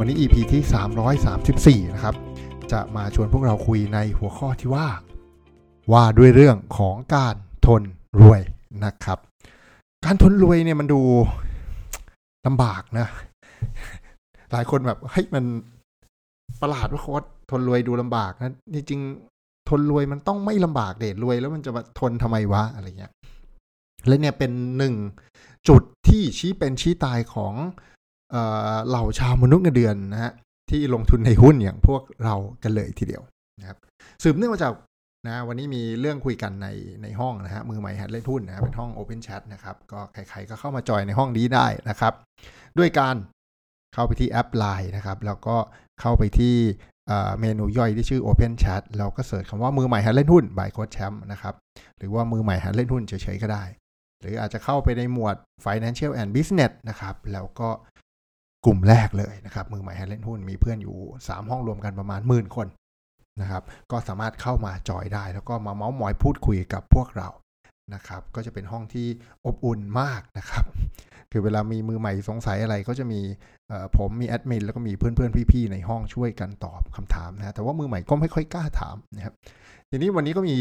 วันนี้ EP ที่ 334 นะครับ จะมาชวนพวกเราคุยในหัวข้อที่ว่า ว่าด้วยเรื่องของการทนรวยนะครับ การทนรวยเนี่ยมันดูลำบากนะ หลายคนแบบเฮ้ยมันประหลาดว่าโค้ดทนรวยดูลำบากนะจริงทนรวยมันต้องไม่ลำบากเดชรวยแล้วมันจะมาทนทำไมวะอะไรเงี้ยและเนี่ยเป็นหนึ่งจุดที่ชี้เป็นชี้ตายของ เหล่าชาวมนุษย์เงินเดือนนะฮะที่ลงทุนในหุ้นอย่างพวกเรากันเลยทีเดียวนะครับสืบเนื่องมาจากนะวันนี้มีเรื่องคุยกันในในห้องนะฮะมือใหม่หัดเล่นหุ้นนะเป็นห้อง Open Chat นะครับก็ใครๆก็เข้ามาจอยในห้องนี้ได้นะครับ ด้วยการเข้าไปที่แอป Line นะครับแล้วก็เข้าไปที่เมนูย่อยที่ชื่อ Open Chat แล้วก็เสิร์ชคำว่ามือใหม่หัดเล่นหุ้น by โค้ชแชมป์นะครับหรือว่ามือใหม่หัดเล่นหุ้นเฉยๆก็ได้ หรืออาจจะเข้าไปในหมวด Financial and Business นะครับแล้วก็ กลุ่มแรกเลยนะครับมือใหม่ให้เล่นหุ้นมีเพื่อนอยู่ 3 ห้องรวมกันประมาณหมื่นคนนะครับก็สามารถเข้ามาจอยได้ แล้วก็มาเมาส์มอยพูดคุยกับพวกเรานะครับก็จะเป็นห้องที่อบอุ่นมากนะครับ คือเวลามีมือใหม่สงสัยอะไรก็จะมีผมมีแอดมินแล้วก็มีเพื่อนๆพี่ๆในห้องช่วยกันตอบคำถามนะแต่ว่ามือใหม่ก็ไม่ค่อยกล้าถามนะครับทีนี้วันนี้ก็มี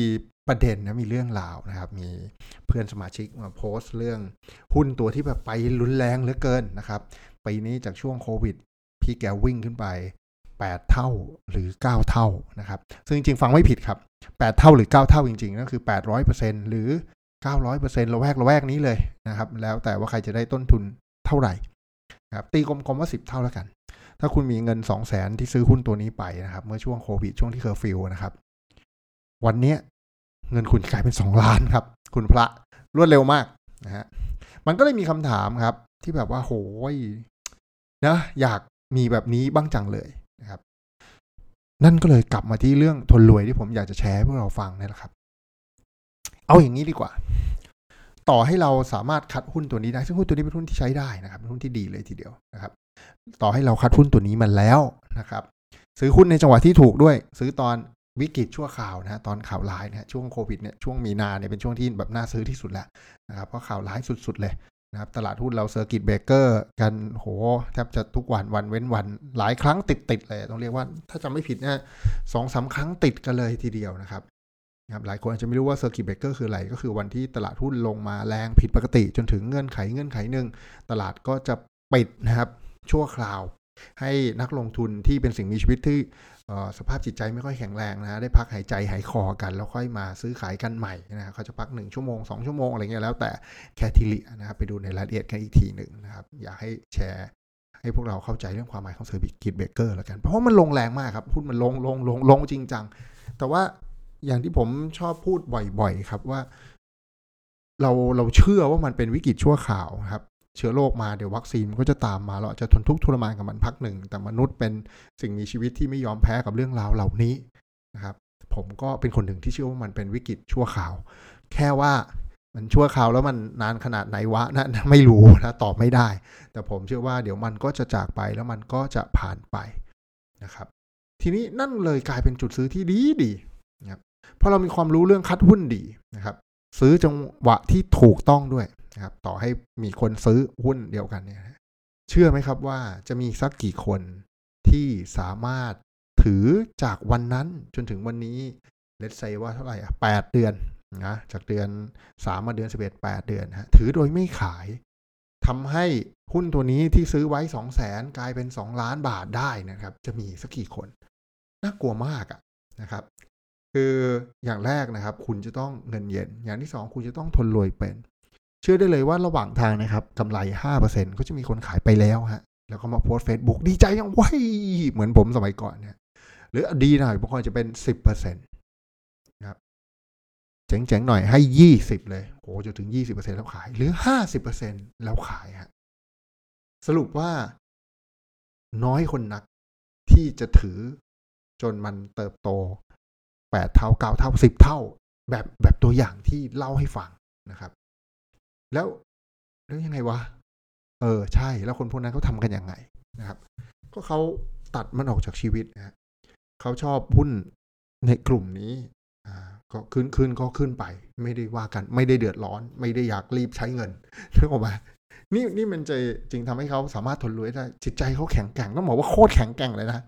ประเด็นนะมีเรื่องราวนะครับ มี เพื่อนสมาชิกมาโพสต์เรื่องหุ้นตัวที่แบบไปรุนแรงเหลือเกินนะครับปีนี้จากช่วงโควิด พี่แกวิ่งขึ้นไป 8 เท่าหรือ 9 เท่านะครับ ซึ่งจริงๆฟังไม่ผิดครับ 8 เท่าหรือ 9 เท่าจริงๆก็คือ 800%หรือ 900%ละแวกละแวกนี้เลยนะครับ แล้วแต่ว่าใครจะได้ต้นทุนเท่าไหร่ครับตีกลมๆว่า 10 เท่าแล้วกัน ถ้าคุณมีเงิน 2 0 0 0 0 0 ที่ซื้อหุ้นตัวนี้ไปนะครับ เมื่อช่วงโควิดช่วงที่เคอร์ฟิวนะครับ วันเนี้ย เงินคุณกลายเป็น 2 ล้านครับ คุณพระรวดเร็วมากนะฮะมันก็เลยมีคำถามครับ ที่แบบว่าโหยนะอยากมีแบบนี้บ้างจังเลยนะครับ นั่นก็เลยกลับมาที่เรื่องทนรวยที่ผมอยากจะแชร์ให้พวกเราฟังนี่แหละครับ เอาอย่างนี้ดีกว่า ต่อให้เราสามารถคัดหุ้นตัวนี้ได้ ซึ่งหุ้นตัวนี้เป็นหุ้นที่ใช้ได้นะครับเป็นหุ้นที่ดีเลยทีเดียวนะครับ ต่อให้เราคัดหุ้นตัวนี้มาแล้วนะครับ ซื้อหุ้นในจังหวะที่ถูกด้วย ซื้อตอน วิกฤตชั่วคราวนะฮะตอนข่าวร้ายนะช่วงโควิดเนี่ยช่วงมีนาเนี่ยเป็นช่วงที่แบบน่าซื้อที่สุดแล้วนะครับเพราะข่าวร้ายสุด ๆ เลยนะครับตลาดหุ้นเรา circuit breaker กันโหแทบจะทุกวันวันเว้นวันหลายครั้งติดๆเลย ต้องเรียกว่าถ้าจำไม่ผิดเนี่ยสองสามครั้งติดกันเลยทีเดียวนะครับนะครับหลายคนอาจจะไม่รู้ว่า circuit breaker คืออะไร ก็คือวันที่ตลาดหุ้นลงมาแรงผิดปกติ จนถึงเงื่อนไขเงื่อนไขหนึ่งตลาดก็จะปิดนะครับชั่วคราวให้นักลงทุนที่เป็นสิ่งมีชีวิตที่ สภาพจิตใจไม่ค่อยแข็งแรงนะได้พักหายใจหายคอกัน แล้วค่อยมาซื้อขายกันใหม่นะเขาจะพัก 1 ชั่วโมง 2 ชั่วโมงอะไรเงี้ยแล้วแต่ category นะครับไปดูในรายละเอียดกันอีกทีหนึ่งนะครับอยากให้แชร์ให้พวกเราเข้าใจเรื่องความหมายของ circuit breaker แล้วกัน เพราะมันลงแรงมากครับหุ้นมันลงลงลงลงจริงจัง แต่ว่าอย่างที่ผมชอบพูดบ่อยๆ ครับว่า เราเราเชื่อว่ามันเป็นวิกฤตชั่วข่าวครับ เชื้อโรคมาเดี๋ยววัคซีนมันก็จะตามมาเราจะทนทุกข์ทรมานกับมันพักหนึ่ง แต่มนุษย์เป็นสิ่งมีชีวิตที่ไม่ยอมแพ้กับเรื่องราวเหล่านี้นะครับ ผมก็เป็นคนหนึ่งที่เชื่อว่ามันเป็นวิกฤตชั่วข่าว แค่ว่ามันชั่วข่าวแล้วมันนานขนาดไหนวะนะไม่รู้นะตอบไม่ได้ แต่ผมเชื่อว่าเดี๋ยวมันก็จะจากไปแล้วมันก็จะผ่านไปนะครับ ทีนี้นั่นเลยกลายเป็นจุดซื้อที่ดีดีนะครับพราะเรามีความรู้เรื่องคัดหุ้นดีนะครับ ซื้อจังหวะที่ถูกต้องด้วย นะครับต่อให้มีคนซื้อหุ้นเดียวกันเนี่ยเชื่อไหมครับว่าจะมีสักกี่คนที่สามารถถือจากวันนั้นจนถึงวันนี้เลตไซว่าเท่าไหร่อะแปดเดือนนะจากเดือนสามมาเดือนสิบเอ็ดแปดเดือนฮะถือโดยไม่ขายทำให้หุ้นตัวนี้ที่ซื้อไว้สองแสนกลายเป็นสองล้านบาทได้นะครับ จะมีสักกี่คน น่ากลัวมากอะนะครับ คืออย่างแรกนะครับ คุณจะต้องเงินเย็น อย่างที่สองคุณจะต้องทนรวยเป็น ชื่อได้เลยว่าระหว่างทางนะครับกำไร 5%ก็จะมีคนขายไปแล้วฮะแล้วก็มาโพสเฟซบุ๊กดีใจยังไว้เหมือนผมสมัยก่อนเนี่ยหรือดีหน่อยบางคนจะเป็น 10%นะครับเจ๋งๆหน่อยให้ 20 เลยโอ้จะถึง 20%แล้วขายหรือ 50%แล้วขายฮะสรุปว่าน้อยคนนักที่จะถือจนมันเติบโตแปดเท่าเก้าเท่าสิบเท่า แบบแบบตัวอย่างที่เล่าให้ฟังนะครับ แล้วแล้วยังไงวะ เออใช่ แล้วคนพวกนั้นเขาทำกันยังไงนะครับ ก็เขาตัดมันออกจากชีวิตนะเขาชอบหุ้นในกลุ่มนี้อ่าก็ขึ้นขึ้นก็ขึ้นไป ไม่ได้ว่ากัน ไม่ได้เดือดร้อน ไม่ได้อยากรีบใช้เงินนึกออกไหมนี่นี่มันจะจริงทำให้เขาสามารถทนรวยได้จิตใจเขาแข็งแกร่งต้องบอกว่าโคตรแข็งแกร่งเลยนะ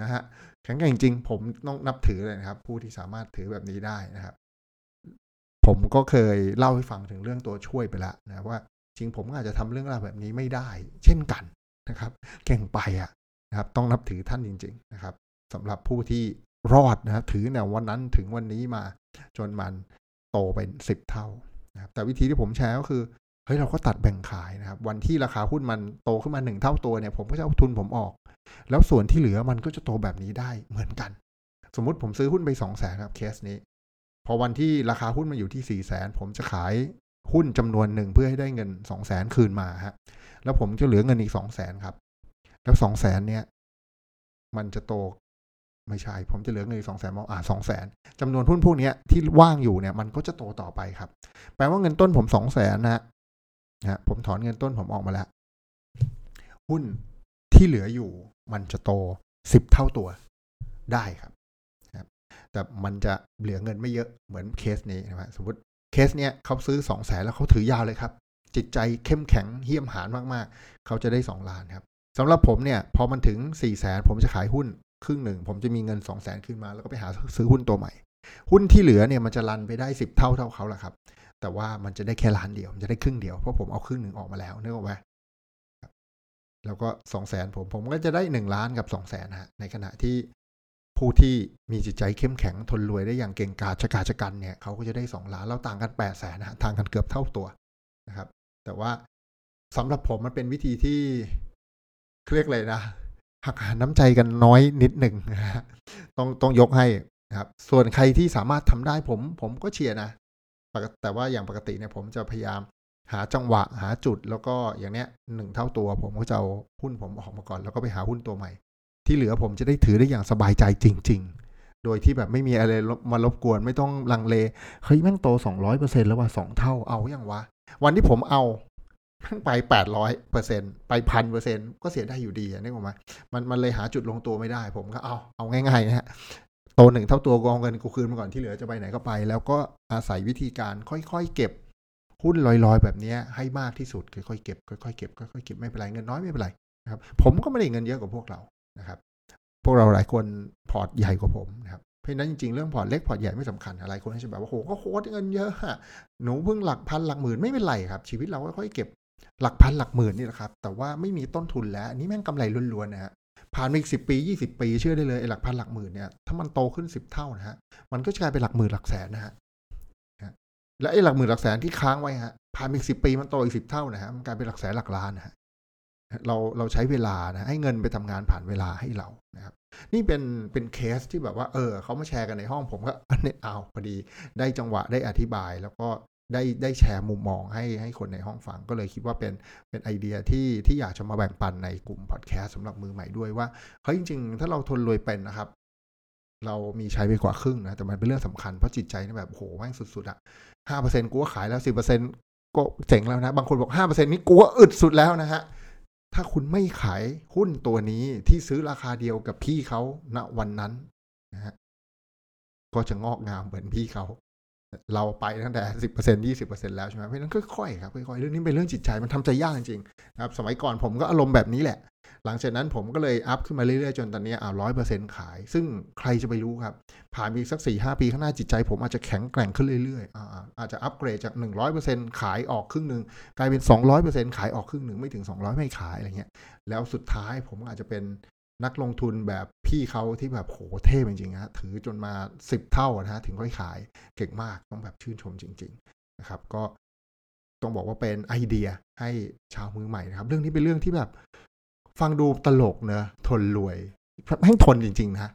นะฮะแข็งแกร่งจริงผมต้องนับถือเลยนะครับ ผู้ที่สามารถถือแบบนี้ได้นะครับ ผมก็เคยเล่าให้ฟังถึงเรื่องตัวช่วยไปแล้วนะว่าจริงผมอาจจะทำเรื่องราวแบบนี้ไม่ได้ เช่นกันนะครับ เก่งไปอะนะครับ ต้องนับถือท่านจริง ๆ นะครับสำหรับผู้ที่รอดนะครับถือเนี่ยวันนั้นถึงวันนี้มา จนมันโตเป็นสิบเท่านะครับแต่วิธีที่ผมแชร์ก็คือเฮ้ยเราก็ตัดแบ่งขายนะครับ วันที่ราคาหุ้นมันโตขึ้นมาหนึ่งเท่าตัวเนี่ยผมก็จะเอาทุนผมออก แล้วส่วนที่เหลือมันก็จะโตแบบนี้ได้เหมือนกัน สมมุติผมซื้อหุ้นไปสองแสนครับเคสนี้ อวันที่ราคาหุ้นมาอยู่ที่สี่แสนผมจะขายหุ้นจำนวนหนึ่งเพื่อให้ได้เงินสองแสนคืนมาฮะ แล้วผมจะเหลือเงินอีกสองแสนครับ แล้วสองแสนเนี่ยมันจะโตไม่ใช่ ผมจะเหลือเงินสองแสนมองอ่าสองแสนจำนวนหุ้นพวกนี้ที่ว่างอยู่เนี่ยมันก็จะโตต่อไปครับ แปลว่าเงินต้นผมสองแสนนะนะผมถอนเงินต้นผมออกมาแล้ว หุ้นที่เหลืออยู่มันจะโตสิบเท่าตัวได้ครับ แต่มันจะเหลือเงินไม่เยอะเหมือนเคสนี้นะครับสมมติเคสเนี้ยเขาซื้อสองแสนแล้วเขาถือยาวเลยครับ จิตใจเข้มแข็งเหี้ยมหานมากๆ เขาจะได้สองล้านครับสำหรับผมเนี่ยพอมันถึงสี่แสนผมจะขายหุ้นครึ่งหนึ่ง ผมจะมีเงินสองแสนขึ้นมา แล้วก็ไปหาซื้อหุ้นตัวใหม่ หุ้นที่เหลือเนี่ยมันจะรันไปได้สิบเท่าเท่าเขาแหละครับ แต่ว่ามันจะได้แค่ล้านเดียว มันจะได้ครึ่งเดียวเพราะผมเอาครึ่งหนึ่งออกมาแล้วนึกออกไหมแล้วก็สองแสนผมผมก็จะได้หนึ่งล้านกับสองแสนฮะในขณะที่ ผู้ที่มีจิตใจเข้มแข็งทนรวยได้อย่างเก่งกาจชะกาจกันเนี่ยเขาก็จะได้สองล้านเราต่างกันแปดแสนนะทางกันเกือบเท่าตัวนะครับ แต่ว่าสำหรับผมมันเป็นวิธีที่เรียกเลยนะหักหาน้ำใจกันน้อยนิดหนึ่งนะฮะต้องต้องยกให้นะครับ ส่วนใครที่สามารถทำได้ผมผมก็เชียร์นะแต่ว่าอย่างปกติเนี่ยผมจะพยายามหาจังหวะหาจุดแล้วก็อย่างเนี้ยหนึ่งเท่าตัว ผมก็จะเอาหุ้นผมออกมาก่อน แล้วก็ไปหาหุ้นตัวใหม่ ที่เหลือผมจะได้ถือได้อย่างสบายใจจริง ๆ โดยที่แบบไม่มีอะไรมารบกวนไม่ต้องลังเลเฮ้ยแม่งโตสองร้อยเปอร์เซ็นแล้วว่าสองเท่าเอาอย่างวะ วันที่ผมเอาไปแปดร้อยเปอร์เซ็นไปพันเปอร์เซ็นก็เสียได้อยู่ดีนึกออกไหมมันมันเลยหาจุดลงตัวไม่ได้ ผมก็เอาเอาง่ายๆนะฮะโตหนึ่งเท่าตัวกองเงินกูคืนมาก่อนที่เหลือจะไปไหนก็ไป แล้วก็อาศัยวิธีการค่อยๆเก็บหุ้นลอยๆ แบบนี้ให้มากที่สุดค่อยๆเก็บค่อยๆเก็บค่อยๆเก็บไม่เป็นไรเงินน้อยไม่เป็นไรนะครับผมก็ไม่ได้เงินเยอะกว่าพวกเรา นะครับ พวกเราหลายคนพอร์ตใหญ่กว่าผมนะครับเพราะนั้นจริงๆเรื่องพอร์ตเล็กพอร์ตใหญ่ไม่สำคัญอะไรคนจะแบบว่าโหก็โคตรเงินเยอะหนูเพิ่งหลักพันหลักหมื่นไม่เป็นไรครับ ชีวิตเราค่อยๆเก็บหลักพันหลักหมื่นนี่แหละครับแต่ว่าไม่มีต้นทุนแล้วนี่แม่งกำไรล้วนๆนะฮะผ่านไปอีกสิบปียี่สิบปีเชื่อได้เลยไอ้หลักพันหลักหมื่นเนี่ยถ้ามันโตขึ้นสิบเท่านะฮะมันก็จะกลายเป็นหลักหมื่นหลักแสนนะฮะและไอ้หลักหมื่นหลักแสนที่ค้างไว้ฮะผ่านอีกสิบปีมันโตอีกสิบเท่านะฮะมันกลายเป็นหลักแสนหลักล้านนะฮะ เราเราใช้เวลานะให้เงินไปทำงานผ่านเวลาให้เรานะครับ นี่เป็นเป็นเคสที่แบบว่า เออเขามาแชร์กันในห้องผมก็อันนี้เอาพอดี ได้จังหวะได้อธิบาย แล้วก็ได้ได้แชร์มุมมองให้ให้คนในห้องฟังก็เลยคิดว่าเป็นเป็นไอเดียที่ที่อยากจะมาแบ่งปันในกลุ่มพอดแคสต์สำหรับมือใหม่ด้วยว่าเฮ้ยจริง ๆ ถ้าเราทนรวยเป็นนะครับเรามีใช้ไปกว่าครึ่งนะแต่มันเป็นเรื่องสำคัญเพราะจิตใจนี่แบบโหแม่งสุด ๆอะห้าเปอร์เซ็นต์กูก็ขายแล้วสิบเปอร์เซ็นต์ก็เจ๋งแล้วนะ บางคนบอกห้าเปอร์เซ็นต์นี้กูก็อึดสุดแล้วนะฮะ ถ้าคุณไม่ขายหุ้นตัวนี้ที่ซื้อราคาเดียวกับพี่เขาณวันนั้นนะฮะก็จะงอกงามเหมือนพี่เขา เราไปตั้งแต่สิบเปอร์เซ็นยี่สิบเปอร์เซ็นแล้วใช่ไหมเพราะนั้นค่อยๆครับค่อยๆเรื่องนี้เป็นเรื่องจิตใจมันทำใจยากจริงๆนะครับ สมัยก่อนผมก็อารมณ์แบบนี้แหละ หลังจากนั้นผมก็เลยอัพขึ้นมาเรื่อยๆ จนตอนนี้อ่าร้อยเปอร์เซ็นต์ขาย ซึ่งใครจะไปรู้ครับ ผ่านไปสักสี่ห้าปีข้างหน้าจิตใจ ผมอาจจะแข็งแกร่งขึ้นเรื่อยๆ อ่าอาจจะอัปเกรดจากหนึ่งร้อยเปอร์เซ็นต์ขายออกครึ่งหนึ่งกลายเป็นสองร้อยเปอร์เซ็นต์ขายออกครึ่งหนึ่งไม่ถึงสองร้อยไม่ขายอะไรเงี้ย แล้วสุดท้ายผมอาจจะเป็นนักลงทุนแบบพี่เขาที่แบบโหเท่จริงๆฮะถือจนมาสิบเท่านะฮะถึงค่อยขายเก่งมากต้องแบบชื่นชมจริง ๆนะครับ ก็ต้องบอกว่าเป็นไอเดียให้ชาวมือใหม่นะครับ เรื่องนี้เป็นเรื่องที่แบบ ฟังดูตลกเนะทนรวยให้ทนจริง ๆ นะ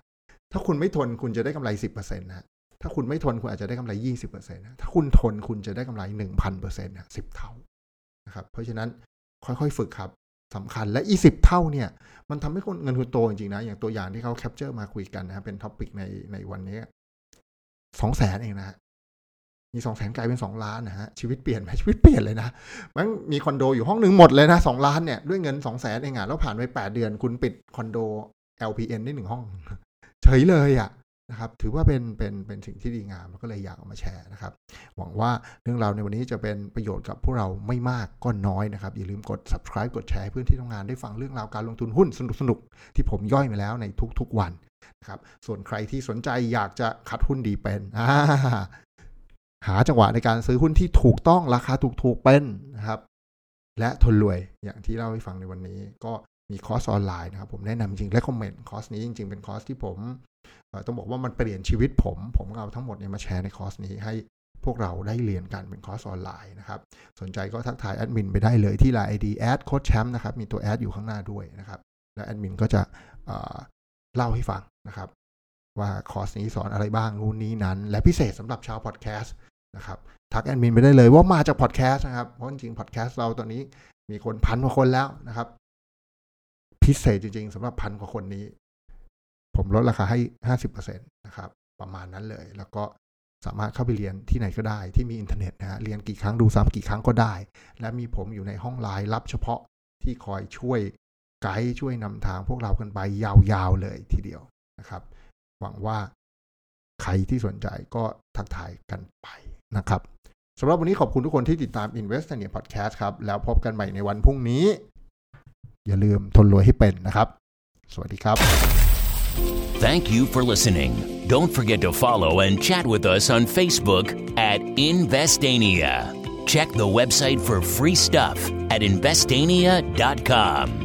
ถ้าคุณไม่ทนคุณจะได้กำไรสิบเปอร์เซ็นต์นะถ้าคุณไม่ทนคุณอาจจะได้กำไรยี่สิบเปอร์เซ็นต์นะถ้าคุณทนคุณจะได้กำไรหนึ่งพันเปอร์เซ็นต์นะสิบเท่านะครับเพราะฉะนั้นค่อยๆฝึกครับสำคัญและอีสิบเท่าเนี่ย มันทำให้คนเงินคุณโตจริงๆนะ อย่างตัวอย่างที่เขา capture มาคุยกันนะครับเป็น topic ในในวันนี้สองแสนเองนะ มีสองแสนกลายเป็นสองล้านนะฮะชีวิตเปลี่ยนไหมชีวิตเปลี่ยนเลยนะมันมีคอนโดอยู่ห้องหนึ่งหมดเลยนะสองล้านเนี่ยด้วยเงินสองแสนเองอะแล้วผ่านไปแปดเดือนคุณปิดคอนโด LPN ได้หนึ่งห้อง เฉยเลยอะนะครับถือว่าเป็นเป็นเป็นสิ่งที่ดีงามก็เลยอยากเอามาแชร์นะครับ หวังว่าเรื่องราวในวันนี้จะเป็นประโยชน์กับพวกเราไม่มากก็น้อยนะครับ อย่าลืมกด subscribe กดแชร์เพื่อนที่ทำงานได้ฟังเรื่องราวการลงทุนหุ้นสนุกๆที่ผมย่อยมาแล้วในทุกๆวันนะครับส่วนใครที่สนใจอยากจะคัดหุ้นดีเป็น หาจังหวะในการซื้อหุ้นที่ถูกต้องราคาถูกๆเป็นนะครับ และทนรวยอย่างที่เล่าให้ฟังในวันนี้ ก็มีคอร์สออนไลน์นะครับ ผมแนะนำจริง recommend คอร์สนี้จริงๆเป็นคอร์สที่ผมต้องบอกว่ามันเปลี่ยนชีวิตผม ผมเอาทั้งหมดเนี่ยมาแชร์ในคอร์สนี้ให้พวกเราได้เรียนกันเป็นคอร์สออนไลน์นะครับ สนใจก็ทักทายแอดมินไปได้เลยที่ไลน์ ID แอดโค้ชแชมป์นะครับ มีตัวแอดอยู่ข้างหน้าด้วยนะครับ แล้วแอดมินก็จะเล่าให้ฟังนะครับ ว่าคอร์สนี้สอนอะไรบ้างนู่นนี้นั้น และพิเศษสำหรับชาวพอดแคสต์นะครับทักแอดมินไปได้เลยว่ามาจากพอดแคสต์นะครับ เพราะจริงๆพอดแคสต์เราตอนนี้มีคนพันกว่าคนแล้วนะครับ พิเศษจริง ๆสำหรับพันกว่าคนนี้ ผมลดราคาให้ห้าสิบเปอร์เซ็นต์นะครับ ประมาณนั้นเลย แล้วก็สามารถเข้าไปเรียนที่ไหนก็ได้ที่มีอินเทอร์เน็ตนะฮะเรียนกี่ครั้งดูซ้ำกี่ครั้งก็ได้ และมีผมอยู่ในห้องไลน์รับเฉพาะที่คอยช่วยไกด์ช่วยนำทางพวกเรากันไปยาวๆเลยทีเดียวนะครับ หวังว่าใครที่สนใจก็ทักทายกันไปนะครับสำหรับวันนี้ขอบคุณทุกคนที่ติดตาม Invest เนี่ยพอดแคสต์ครับ แล้วพบกันใหม่ในวันพรุ่งนี้ อย่าลืมทนรวยให้เป็นนะครับ สวัสดีครับ Thank you for listening. Don't forget to follow and chat with us on Facebook at Investania. Check the website for free stuff at investania.com.